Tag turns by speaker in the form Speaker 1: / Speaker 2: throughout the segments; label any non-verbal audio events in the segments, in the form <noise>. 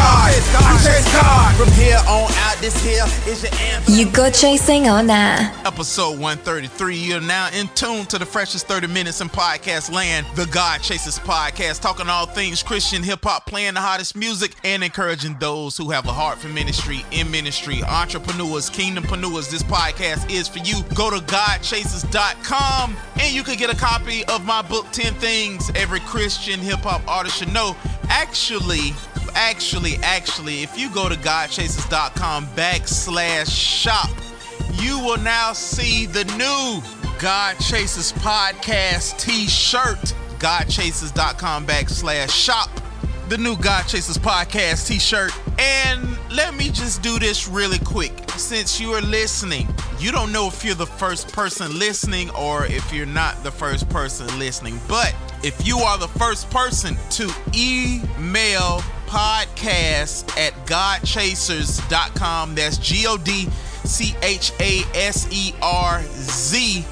Speaker 1: God. I chase God.
Speaker 2: From here on out, this here is your anthem.
Speaker 3: You go chasing or nah?
Speaker 2: Episode 133. You're now in tune to the freshest 30 minutes in podcast land, the God Chasers podcast, talking all things Christian hip hop, playing the hottest music, and encouraging those who have a heart for ministry, in ministry, entrepreneurs, kingdompreneurs. This podcast is for you. Go to GodChasers.com and you can get a copy of my book, 10 Things Every Christian Hip Hop Artist Should Know. Actually, actually, actually, if you go to godchasers.com backslash shop, you will now see the new God Chasers podcast t-shirt. Godchasers.com backslash shop. The new God Chasers podcast t-shirt. And let me just do this really quick. Since you are listening, you don't know if you're the first person listening or if you're not the first person listening. But if you are the first person to email podcast at godchasers.com. That's G O D C H A S E R Z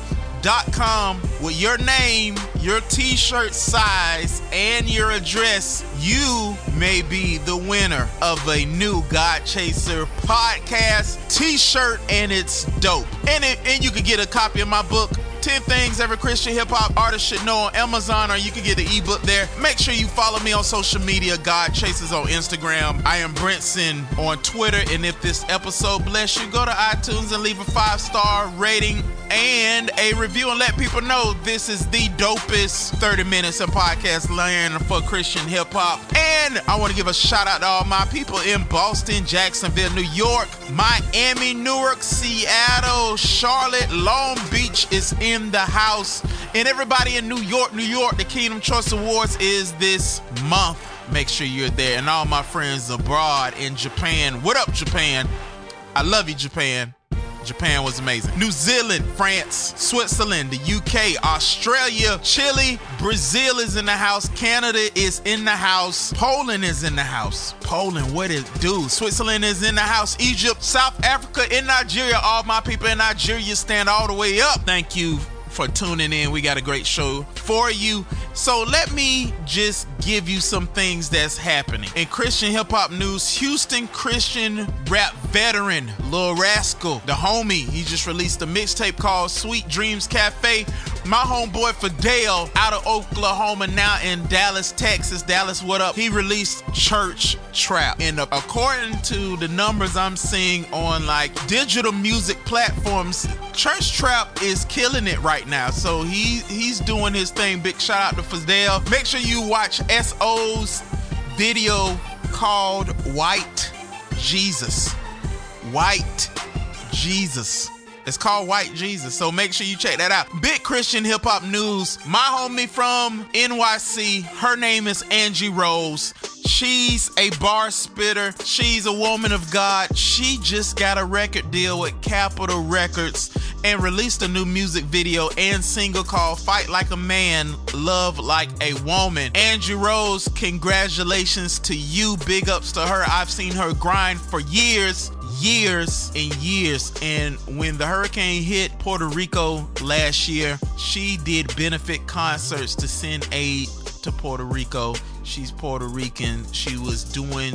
Speaker 2: dot com with your name, your t-shirt size, and your address, you may be the winner of a new God Chaser podcast t-shirt, and it's dope. And it, and you can get a copy of my book. 10 things every Christian hip hop artist should know on Amazon, or you can get the ebook there. Make sure you follow me on social media, God Chasers on Instagram. I am Brinson on Twitter. And if this episode bless you, go to iTunes and leave a five star rating and a review and let people know this is the dopest 30 minutes in podcast land for Christian hip hop. And I want to give a shout out to all my people in Boston, Jacksonville, New York, Miami, Newark, Seattle, Charlotte, Long Beach is in the house. And everybody in New York, New York, the Kingdom Choice Awards is this month. Make sure you're there. And all my friends abroad in Japan. What up, Japan? I love you, Japan. Japan was amazing. New Zealand, France, Switzerland, the UK, Australia, Chile, Brazil is in the house. Canada is in the house. Poland is in the house. Poland, what is do? Switzerland is in the house. Egypt, South Africa, in Nigeria. All my people in Nigeria stand all the way up. Thank you for tuning in. We got a great show for you. So let me just give you some things that's happening. In Christian hip hop news, Houston Christian rap veteran Lil Raskull, the homie, he just released a mixtape called Sweet Dreams Cafe. My homeboy Fidel out of Oklahoma, now in Dallas, Texas. Dallas, what up? He released Church Trap. And according to the numbers I'm seeing on like digital music platforms, Church Trap is killing it right now. So he he's doing his thing. Big shout out to Fidel. Make sure you watch SO's video called White Jesus. White Jesus. It's called White Jesus. So make sure you check that out. Big Christian hip hop news. My homie from NYC, her name is Angie Rose. She's a bar spitter. She's a woman of God. She just got a record deal with Capitol Records and released a new music video and single called Fight Like a Man, Love Like a Woman. Angie Rose, congratulations to you. Big ups to her. I've seen her grind for years years and years. And when the hurricane hit Puerto Rico last year, she did benefit concerts to send aid to Puerto Rico. She's Puerto Rican. She was doing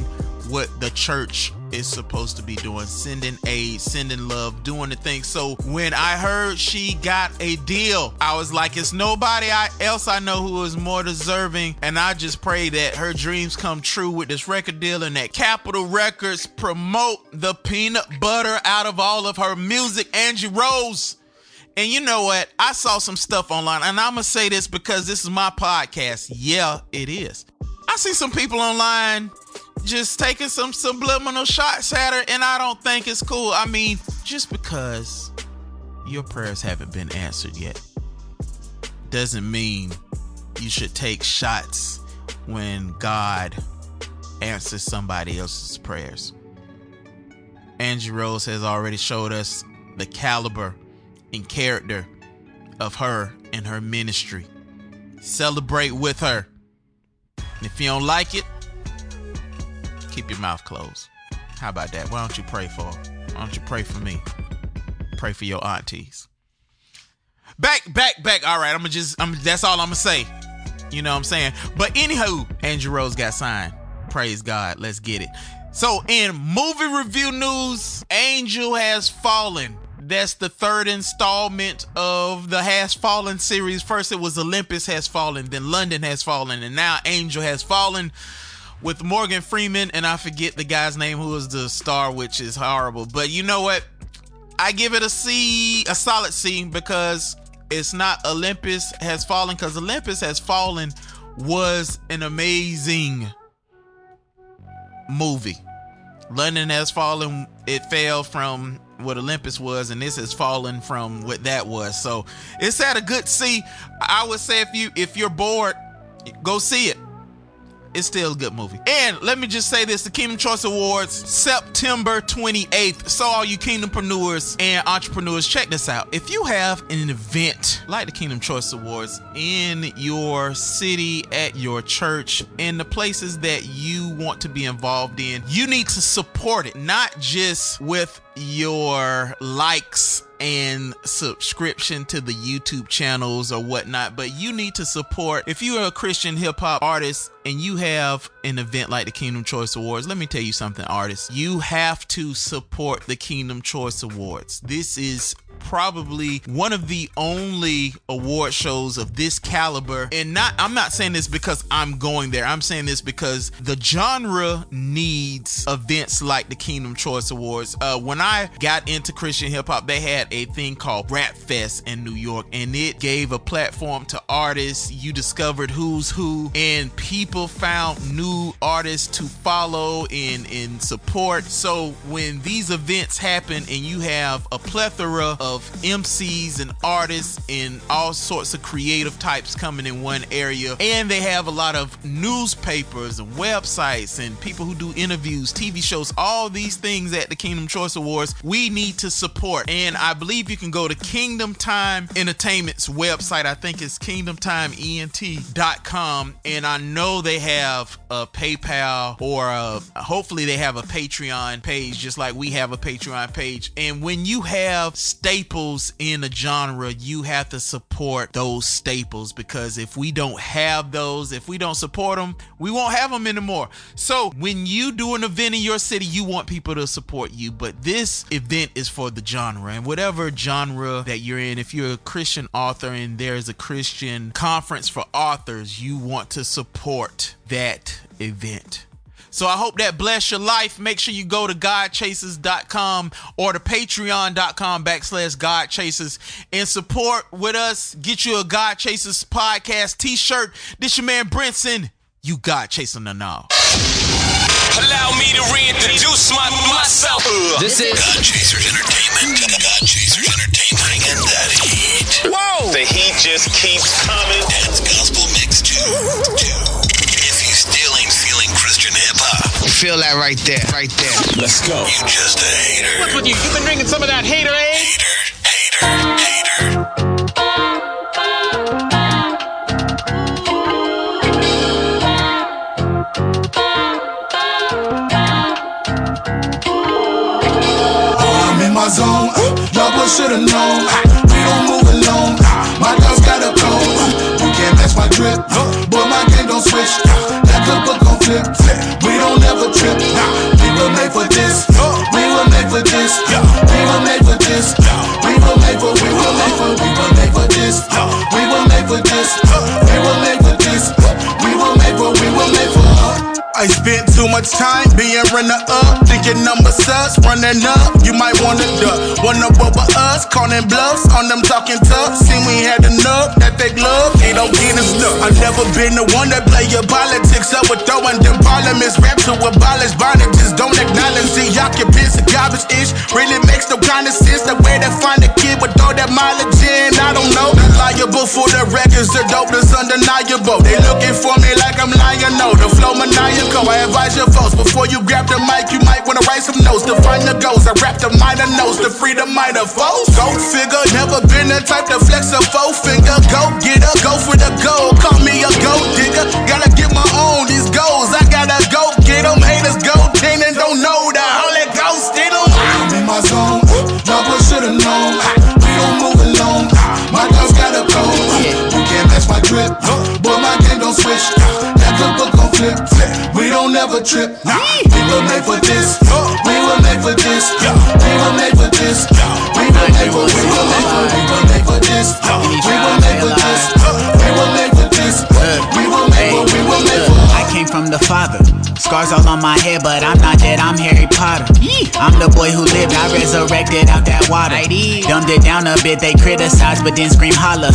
Speaker 2: what the church is supposed to be doing sending aid, sending love, doing the thing. So when I heard she got a deal, I was like, it's nobody else I know who is more deserving. And I just pray that her dreams come true with this record deal and that Capitol Records promote the peanut butter out of all of her music. Angie Rose. And you know what? I saw some stuff online, and I'm gonna say this because this is my podcast. Yeah, it is. I see some people online just taking some subliminal shots at her, and I don't think it's cool. I mean, just because your prayers haven't been answered yet doesn't mean you should take shots when God answers somebody else's prayers. Angie Rose has already showed us the caliber and character of her and her ministry. Celebrate with her. And if you don't like it, keep your mouth closed. How about that? Why don't you pray for? Why don't you pray for me? Pray for your aunties. Back, back, back. All right, I'm gonna just, I'm. That's all I'm gonna say. You know what I'm saying? But anywho, Angie Rose got signed. Praise God. Let's get it. So in movie review news, Angel has fallen. That's the third installment of the Has Fallen series. First it was Olympus Has Fallen, then London Has Fallen, and now Angel Has Fallen with Morgan Freeman and I forget the guy's name who was the star, which is horrible. But you know what? I give it a C, a solid C because it's not Olympus Has Fallen because Olympus Has Fallen was an amazing movie. London has fallen. It fell from what Olympus was, and this has fallen from what that was. So it's at a good C. I would say if you if you're bored, go see it it's still a good movie. And let me just say this the Kingdom Choice Awards, September 28th. So, all you Kingdompreneurs and entrepreneurs, check this out. If you have an event like the Kingdom Choice Awards in your city, at your church, in the places that you want to be involved in, you need to support it, not just with your likes and subscription to the YouTube channels or whatnot, but you need to support. If you are a Christian hip hop artist and you have an event like the Kingdom Choice Awards, let me tell you something, artists. You have to support the Kingdom Choice Awards. This is probably one of the only award shows of this caliber and not I'm not saying this because I'm going there. I'm saying this because the genre needs events like the Kingdom Choice Awards. Uh, when I got into Christian hip hop, they had a thing called Rap Fest in New York and it gave a platform to artists. You discovered who's who and people found new artists to follow and and support. So when these events happen and you have a plethora of of MCs and artists and all sorts of creative types coming in one area. And they have a lot of newspapers and websites and people who do interviews, TV shows, all these things at the Kingdom Choice Awards. We need to support. And I believe you can go to Kingdom Time Entertainment's website. I think it's kingdomtimeent.com. And I know they have a PayPal or a, hopefully they have a Patreon page, just like we have a Patreon page. And when you have state staples in a genre, you have to support those staples because if we don't have those, if we don't support them, we won't have them anymore. So when you do an event in your city, you want people to support you, but this event is for the genre and whatever genre that you're in. If you're a Christian author and there's a Christian conference for authors, you want to support that event. So I hope that bless your life. Make sure you go to godchasers.com or to patreon.com backslash godchasers and support with us. Get you a God Chasers podcast t-shirt. This your man Brinson. You God chasing the now.
Speaker 4: Allow me to reintroduce my, myself.
Speaker 5: This is God Chasers Entertainment. God Chasers Entertainment. Bringing that heat.
Speaker 4: Whoa! The heat just keeps coming.
Speaker 5: Dance gospel mix two.
Speaker 6: Feel that right there, right there.
Speaker 4: Let's go.
Speaker 5: You just a hater.
Speaker 7: What's with you? You've been drinking some of that hater, eh?
Speaker 5: Hater, hater, hater.
Speaker 1: my zone. Uh, y'all boys should've known. We don't move alone. My dog's got a code. You can't match my drip. Boy, my game don't switch. Too much time being runner up, thinking numbers sus, running up. You might wanna duck, wanna over us, calling bluffs on them talking tough. See, we had enough, that they love, ain't no getting stuck. I've never been the one that play your politics up with throwing them parliaments. Rap to abolish bondages, don't acknowledge the occupants, the garbage ish. Really makes no kind of sense the way they find a kid with all that mileage in. I don't know, the liar
Speaker 8: liable for the records, the dope is undeniable. They looking for me like I'm lying, no, the flow maniacal. I advise your before you grab the mic, you might wanna write some notes to find the goals. I rap the minor notes to free the minor foes. Go figure, never been the type to flex a four finger. Go get up, go for the gold. Call me a gold digger. Gotta get my own, these goals. I gotta go get them. Haters go and don't know the Holy Ghost in them.
Speaker 1: I'm in my zone, y'all should've known. We don't move alone. My girl's got a code. You can't match my drip, boy. My game don't switch. That cookbook gon' flip. We don't ever trip. We were made for this. We were made for this. We were made for this. We were made for. We were made for. We were made for this. We were made for this. We were made for this. We were made for. We were made for.
Speaker 9: I came from the father. Scars all on my head, but I'm not dead, I'm Harry Potter. I'm the boy who lived, I resurrected out that water. Dumbed it down a bit, they criticize, but then scream holla.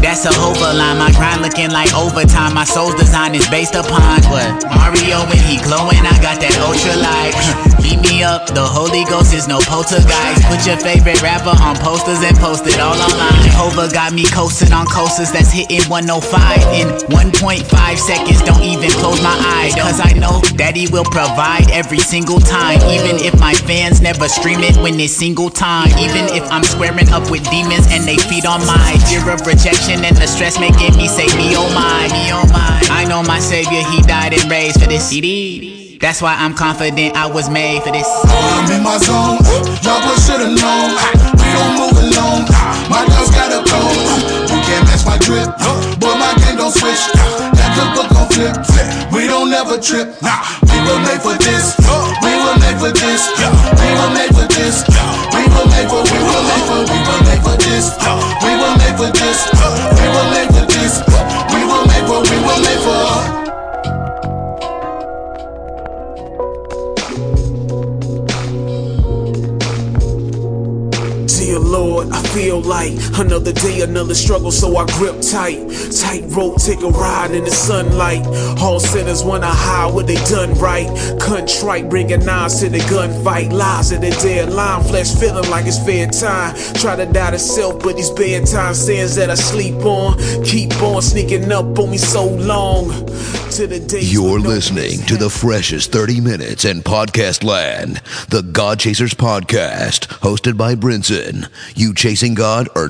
Speaker 9: That's a line. My grind looking like overtime. My soul's design is based upon what Mario when he glowing. I got that ultra light. <laughs> Beat me up. The Holy Ghost is no poltergeist. Put your favorite rapper on posters and post it all online. Jehovah got me coasting on coasters that's hitting 105 in 1.5 seconds. Don't even close my eyes, cause I know that He will provide every single time. Even if my fans never stream it when it's single time. Even if I'm squaring up with demons and they feed on my fear of rejection and the stress making me say, me oh my, me oh my. I know my savior, he died and raised for this. CD. That's why I'm confident I was made for this.
Speaker 1: I'm in my zone, y'all boys should've known. We don't move alone. My girl's got a code. You can't match my drip, boy. My game don't switch. That cookbook gon' flip. We don't ever trip. We were made for this.
Speaker 10: Another day, another struggle, so I grip tight. Tight rope, take a ride in the sunlight. All sinners wanna hide what they done right. Contrite, bringing knives to the gunfight. Lies in the dead line, flesh feeling like it's fair time. Try to die to self, but these bedtime sins that I sleep on keep on sneaking up on me so long.
Speaker 5: You're listening to the freshest 30 minutes in podcast land, the God Chasers podcast, hosted by Brinson. You chasing God or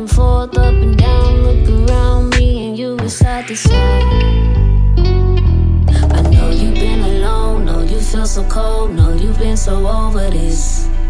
Speaker 5: and
Speaker 11: forth, up and down, look around me, and you were side to side. I know you've been alone, know you feel so cold, know you've been so over this.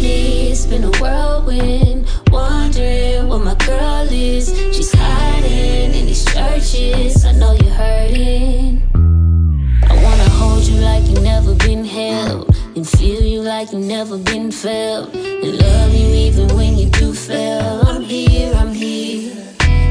Speaker 11: Lately, it's been a whirlwind. Wondering what my girl is. She's hiding in these churches. I know you're hurting. I wanna hold you like you've never been held. And feel you like you've never been felt. And love you even when you do fail. I'm here, I'm here.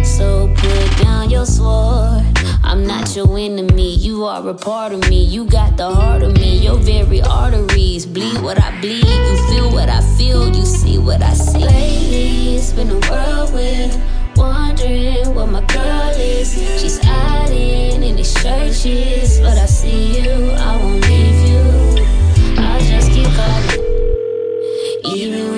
Speaker 11: So put down your sword. I'm not your enemy, you are a part of me. You got the heart of me, your very arteries bleed what I bleed. You feel what I feel, you see what I see. Lately, it's been a whirlwind. Wondering what my girl is. She's hiding in these churches, but I see you. I won't leave you. I'll just keep calling. Even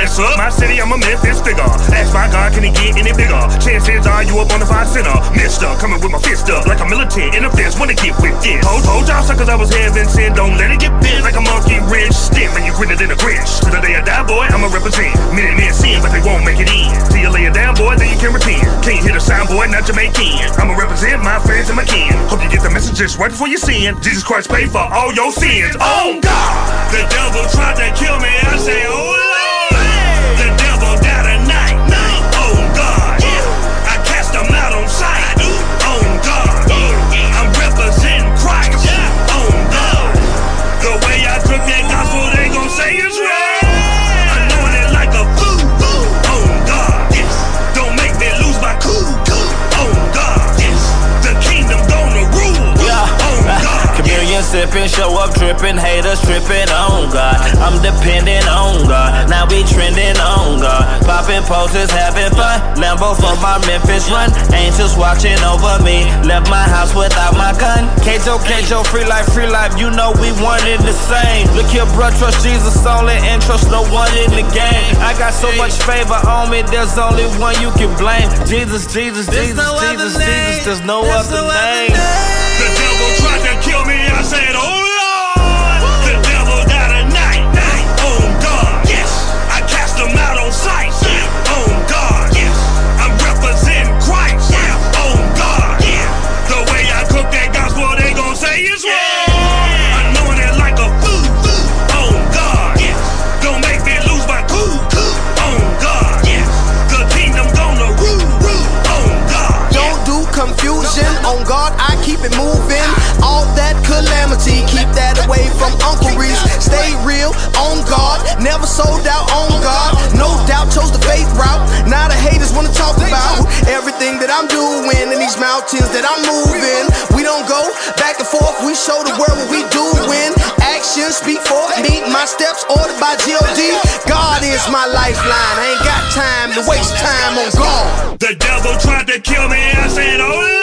Speaker 12: Bless up my city, I'm a Memphis figure. Ask my God, can he get any bigger? Chances are you on the five center. Mister, coming with my fist up like a militant in a fence. Wanna get with this? Hold, hold y'all suckers, I was heaven sent. Don't let it get bit like a monkey wrench. Stiff and you grin it in a grinch. To the day I die, boy, I'ma represent. Many men sin, but they won't make it in. Till you lay it down, boy, then you can repent. Can't hit a sign, boy, not Jamaican. I'ma represent my friends and my kin. Hope you get the message just right before you sin. Jesus Christ paid for all your sins. Oh God! The devil tried to kill me. I say, oh Lord.
Speaker 13: Communion show up dripping, haters tripping on God. I'm dependent on God. Now we trending on God. Popping poses, having fun. Lambo for my Memphis run. Angels watching over me. Left my house without my gun. Kato, Kato, free life, free life. You know we one in the same. Look here, bro, trust Jesus only and trust no one in the game. I got so much favor on me, there's only one you can blame. Jesus, Jesus, Jesus, Jesus, Jesus. There's no other name.
Speaker 14: Confusion. On God, I keep it moving. All that calamity, keep that away from Uncle Reese. Stay real on God, never sold out on God. No doubt, chose the faith route. Now the haters wanna talk about everything that I'm doing in these mountains that I'm moving. We don't go back and forth, we show the world what we do doing. Actions speak for me, my steps ordered by God. God is my lifeline. I ain't got time to waste time on God.
Speaker 12: The devil tried to kill me. I said, Oh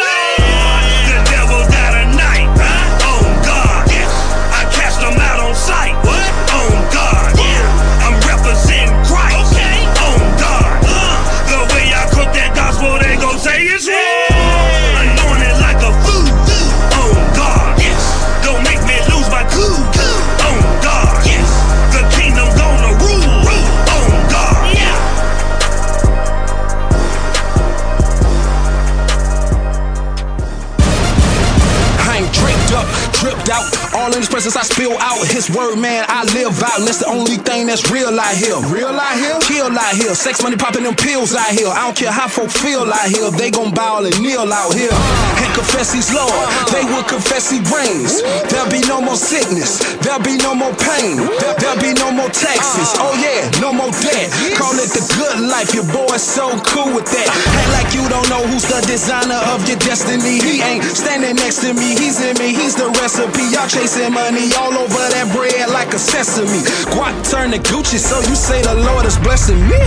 Speaker 12: out.
Speaker 15: All in his presence, I spill out. His word, man, I live out. That's the only thing that's real out here. Real out here? Kill out here. Sex money popping them pills out here. I don't care how folk feel out here. They gon' bow and kneel out here. And confess he's Lord. Uh-huh. They will confess he reigns. There'll be no more sickness. There'll be no more pain. There- There'll be no more taxes. Uh-huh. Oh yeah, no more debt. Call it the good life. Your boy's so cool with that. Act like you don't know who's the designer of your destiny. He ain't standing next to me, he's in me, he's the recipe. Y'all chasing money all over that bread like a sesame. Guap turn to Gucci, so you say the Lord is blessing me?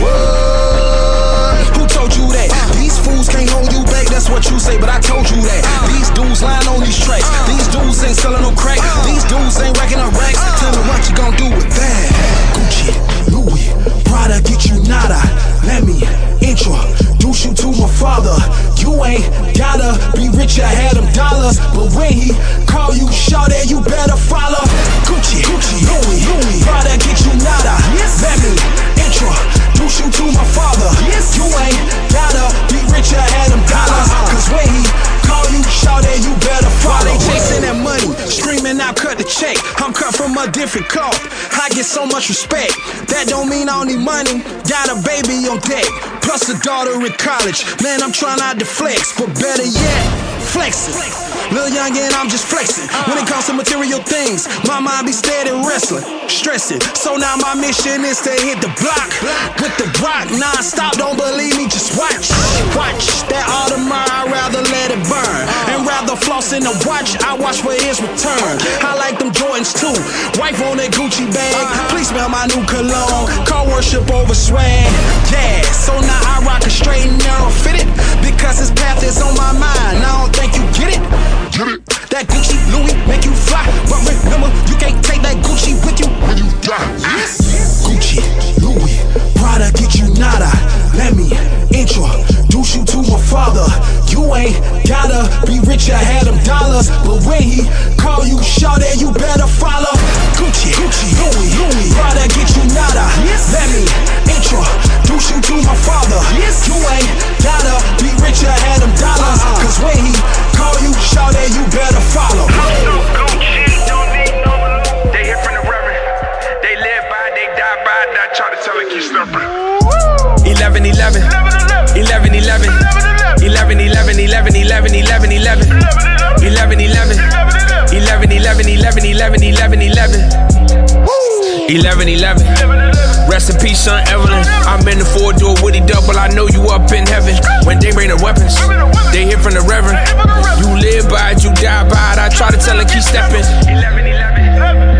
Speaker 15: What? Who told you that? These fools can't hold you back, that's what you say, but I told you that. These dudes lying on these tracks, these dudes ain't selling no crack, these dudes ain't racking up racks. Tell me what you gonna do with that? Gucci, Louis, Prada, get you nada. Let me introduce you to my father. You ain't gotta be rich, I had them dollars, but when he call you short, you better follow. Gucci, Gucci, Louis, Louis, Prada, get you nada. Let me introduce you to my father. You ain't gotta be rich, I had them dollars, uh-huh. cause when he call you short, you better follow. They chasing that money, screaming out, cut the check. I'm cut from a different cloth. I get so much respect. That don't mean I don't need money. Got a baby on deck, plus a daughter in college. Man, I'm trying not to flex, but better yet, flexing. Lil young and I'm just flexing. When it comes to material things, my mind be steady wrestling, stressing. So now my mission is to hit the block with the rock non-stop. Don't believe me, just watch. Watch that Audemars, I'd rather let it burn. And rather floss in the watch, I watch for his return. I like them Jordans too. Wife on that Gucci bag. Please smell my new cologne. Car worship over swag. Yeah, so now I rock a straight and narrow fitted. Because his path is on my mind. I don't think you get it. Get it? That Gucci Louis make you fly. But remember, you can't take that Gucci with you when you die. Yes. Gucci, Louis, Prada, get you nada. Let me introduce you to my father. You ain't gotta be rich, I had them dollars. But when he call you short, you better follow. Gucci, Gucci, Louis, Louis, Prada, get you nada. Let me introduce you to my father. You ain't gotta be rich, I had them dollars. Cause when he call you short, you better follow.
Speaker 2: 11 11 11 11 11 11 11 11 11 11 11 11 11 Rest in peace, son Evelyn. I'm in the four door Woody double. I know you up in heaven. When they bring the weapons, they hear from the reverend. You live by it, you die by it. I try to tell her, keep stepping. 11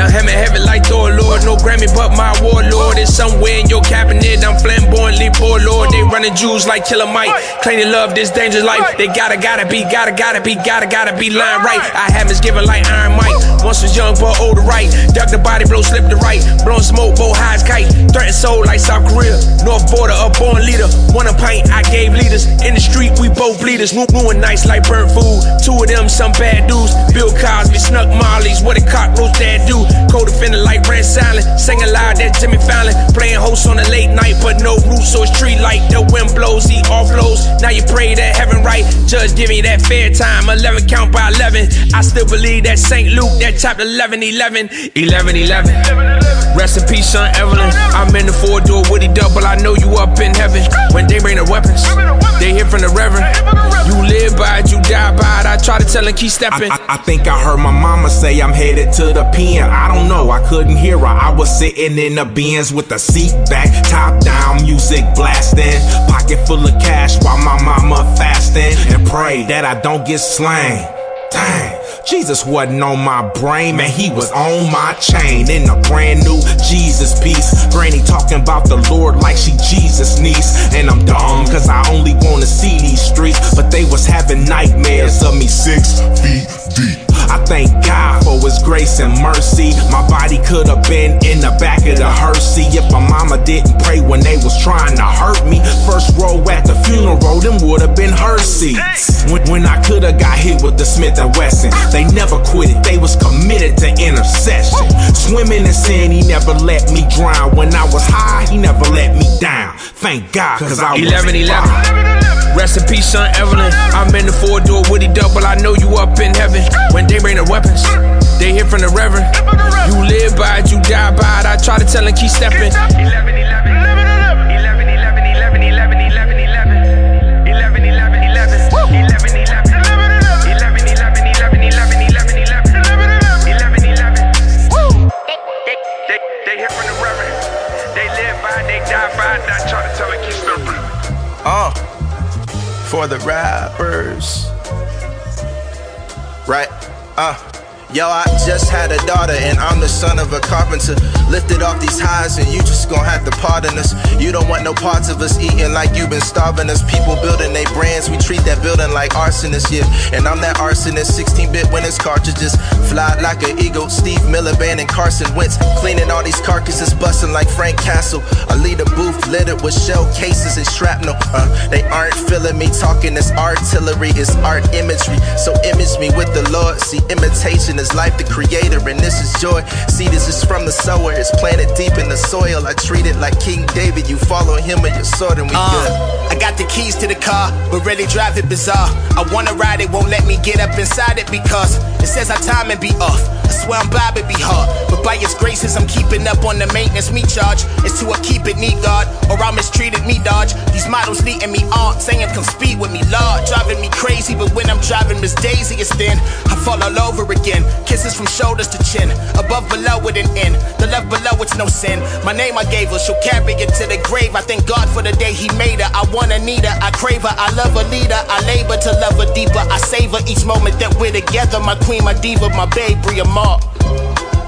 Speaker 2: Down heaven, heaven like Thor, Lord. No Grammy, but my warlord is somewhere in your cabinet. I'm flamboyantly poor, Lord. They running Jews like Killer Mike. Claiming love this dangerous life. They gotta, gotta be, gotta, gotta be, gotta, gotta be line right. I have misgiven like Iron Mike. Once was young, but older right. Duck the body, blow, slip the right. Blowing smoke, bow high as kite. Threaten soul like South Korea. North border, a born leader. One a pint, I gave leaders. In the street, we both bleeders. Ruin nice like burnt food. Two of them, some bad dudes. Bill Cosby, snuck Molly's. What a cockroach dad do. Co-defendant like Ran Silent. Singing loud, that Jimmy Fallon. Playing host on a late night, but no roots, so it's tree light. The wind blows, he offloads. Now you pray that heaven right. Judge, give me that fair time. 11 count by 11. I still believe that St. Luke, that chapter 11, 11. 11, 11. Rest in peace, son Evelyn. I'm in the four door Woody double. I know you up in heaven. When they bring the weapons, they hear from the reverend. You live by it, you die by it. I try to tell and keep stepping.
Speaker 16: I, I, I think I heard my mama say I'm headed to the pen. I don't know, I couldn't hear her. I was sitting in the Benz with the seat back, top down, music blasting, pocket full of cash while my mama fasting and pray that I don't get slain. Dang. Jesus wasn't on my brain, man, he was on my chain in a brand new Jesus piece. Granny talking about the Lord like she Jesus niece. And I'm dumb, cause I only wanna see these streets. But they was having nightmares of me six feet deep. I thank God for his grace and mercy. My body could have been in the back of the hearsey if my mama didn't pray when they was trying to hurt me. First row at the funeral, them would have been her seats. When, when I could have got hit with the Smith and Wesson, they never quit it. They was committed to intercession. Swimming in sin, he never let me drown. When I was high, he never let me down. Thank God, cause I was
Speaker 2: 11 11. Rest in peace, son Evelyn. I'm in the four door Woody double. I know you up in heaven. When they bring the weapons, they hear from the reverend. You live by it, you die by it. I try to tell and keep stepping. 11 11.
Speaker 17: With rappers. Right? Uh. Yo, I just had a daughter, and I'm the son of a carpenter. Lifted off these highs, and you just gon' have to pardon us. You don't want no parts of us eating like you been starving us. People building their brands, we treat that building like arsonists, yeah. And I'm that arsonist, 16 bit when it's cartridges. Fly like an eagle, Steve Miller Band and Carson Wentz. Cleaning all these carcasses, busting like Frank Castle. I lead a booth littered with shell cases and shrapnel. Uh, they aren't feeling me talking this artillery, it's art imagery. So image me with the Lord. See, imitation is life, the creator, and this is joy. See, this is from the sower, it's planted deep in the soil. I treat it like King David, you follow him with your sword, and we
Speaker 18: Uh,
Speaker 17: good.
Speaker 18: I got the keys to the car, but really drive it bizarre. I wanna ride it, won't let me get up inside it because it says our time and be off. I swear I'm Bob, it be hard. But by His graces, I'm keeping up on the maintenance me charge. It's to a keep it neat guard, or I mistreated me dodge. These models leading me on, saying come speed with me, Lord. Driving me crazy, but when I'm driving Miss Daisy, it's then I fall all over again. Kisses from shoulders to chin, above, below, with an end. The love below, it's no sin. My name I gave her, she'll carry it to the grave. I thank God for the day He made her. I wanna need her, I crave her, I love her leader. I labor to love her deeper. I savor each moment that we're together. My queen, my diva, my babe, Bria Ma.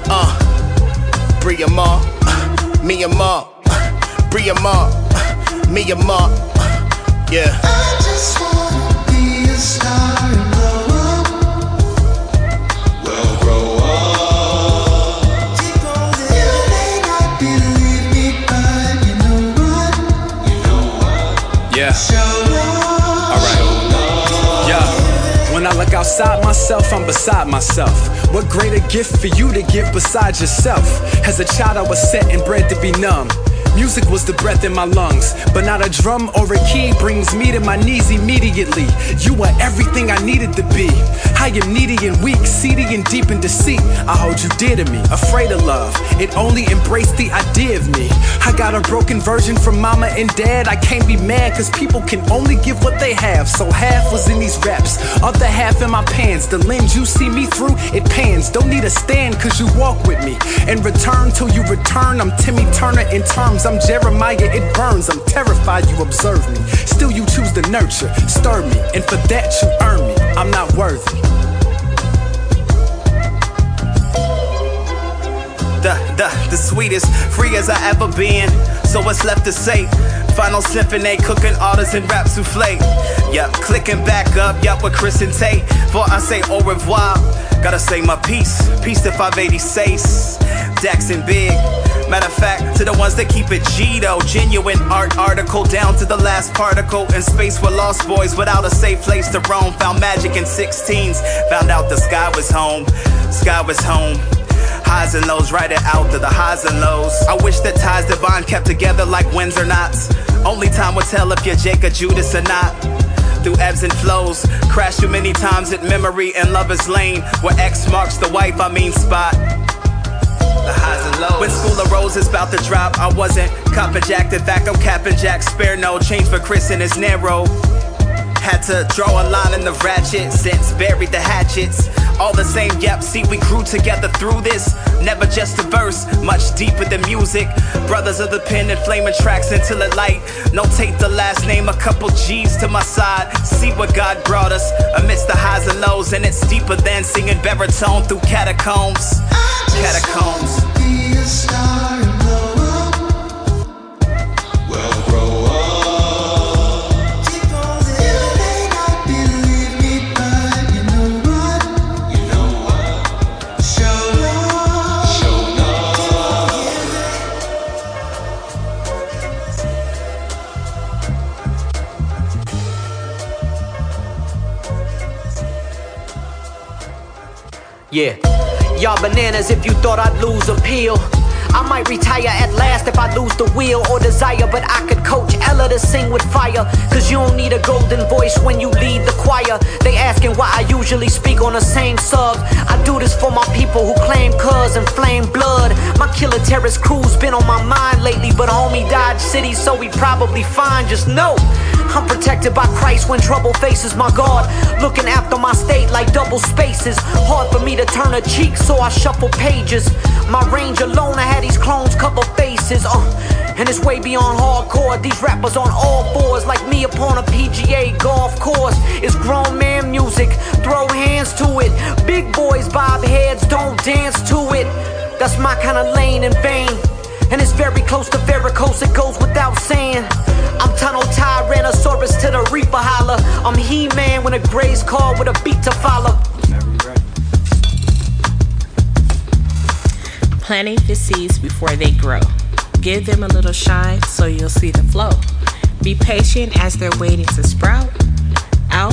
Speaker 18: Uh, Bria Ma, uh, me and Ma, uh, Bria Ma, uh, me and Ma, uh, yeah.
Speaker 19: I just wanna be a star
Speaker 20: Yeah. Alright. Yeah. When I look outside myself, I'm beside myself. What greater gift for you to give besides yourself? As a child, I was set and bred to be numb. Music was the breath in my lungs, but not a drum or a key brings me to my knees immediately. You are everything I needed to be. I am needy and weak, seedy and deep in deceit. I hold you dear to me, afraid of love. It only embraced the idea of me. I got a broken version from mama and dad. I can't be mad cause people can only give what they have. So half was in these raps, other half in my pants. The lens you see me through, it pans. Don't need a stand cause you walk with me. And return till you return. I'm Timmy Turner in terms. I'm Jeremiah, it burns. I'm terrified you observe me. Still you choose to nurture, stir me. And for that you earn me. I'm not worthy.
Speaker 18: the, the, the sweetest, free as I ever been. So what's left to say? Final symphony, cooking and rap souffle. Yup, clicking back up, yup, with Chris and Tate. For I say au revoir, gotta say my peace. Peace to 586, Dax and Big. Matter of fact, to the ones that keep it Gito, genuine art article down to the last particle. In space with lost boys without a safe place to roam. Found magic in 16s, found out the sky was home. Sky was home. Highs and lows, write it out to the highs and lows. I wish that ties divine kept together like winds or knots. Only time will tell if you're Jake or Judas or not. Through ebbs and flows, crash too many times at memory and lover's lane, where X marks the wife, I mean spot. When School of Roses about to drop, I wasn't copping jack. In fact, I'm capping jack. Spare no change for Chris and his narrow. Had to draw a line in the ratchet, since buried the hatchets. All the same, yep, see, we grew together through this. Never just a verse, much deeper than music. Brothers of the pen and flaming tracks until it light. No, take the last name, a couple G's to my side. See what God brought us amidst the highs and lows, and it's deeper than singing baritone through catacombs. Catacombs.
Speaker 19: Be a star
Speaker 21: bananas if you thought I'd lose appeal. I might retire at last if I lose the will or desire, but I could coach Ella to sing with fire. Cause you don't need a golden voice when you lead the choir. They asking why I usually speak on the same sub. I do this for my people who claim cuz and flame blood. My killer terrorist crew's been on my mind lately, but homie Dodge City, so we probably fine. Just know I'm protected by Christ when trouble faces my God. Looking after my state like double spaces. Hard for me to turn a cheek, so I shuffle pages. My range alone, I had these clones cover faces. Uh, And it's way beyond hardcore. These rappers on all fours, like me upon a PGA golf course. It's grown man music, throw hands to it. Big boys bob heads, don't dance to it. That's my kind of lane and vein. And it's very close to varicose, it goes without saying. I'm Tunnel Tyrannosaurus to the Reaper holler. I'm He Man when a Grayskull with a beat to follow.
Speaker 22: Planting the seeds before they grow. Give them a little shine so you'll see the flow. Be patient as they're waiting to sprout. Out.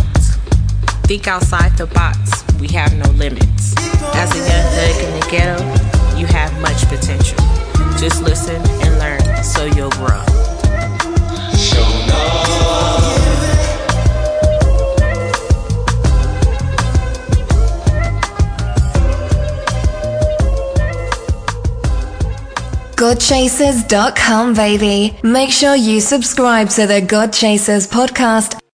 Speaker 22: Think outside the box. We have no limits. As a young thug in the ghetto, you have much potential. Just listen and learn so you'll grow.
Speaker 23: GodChasers.com, baby. Make sure you subscribe to the God Chasers podcast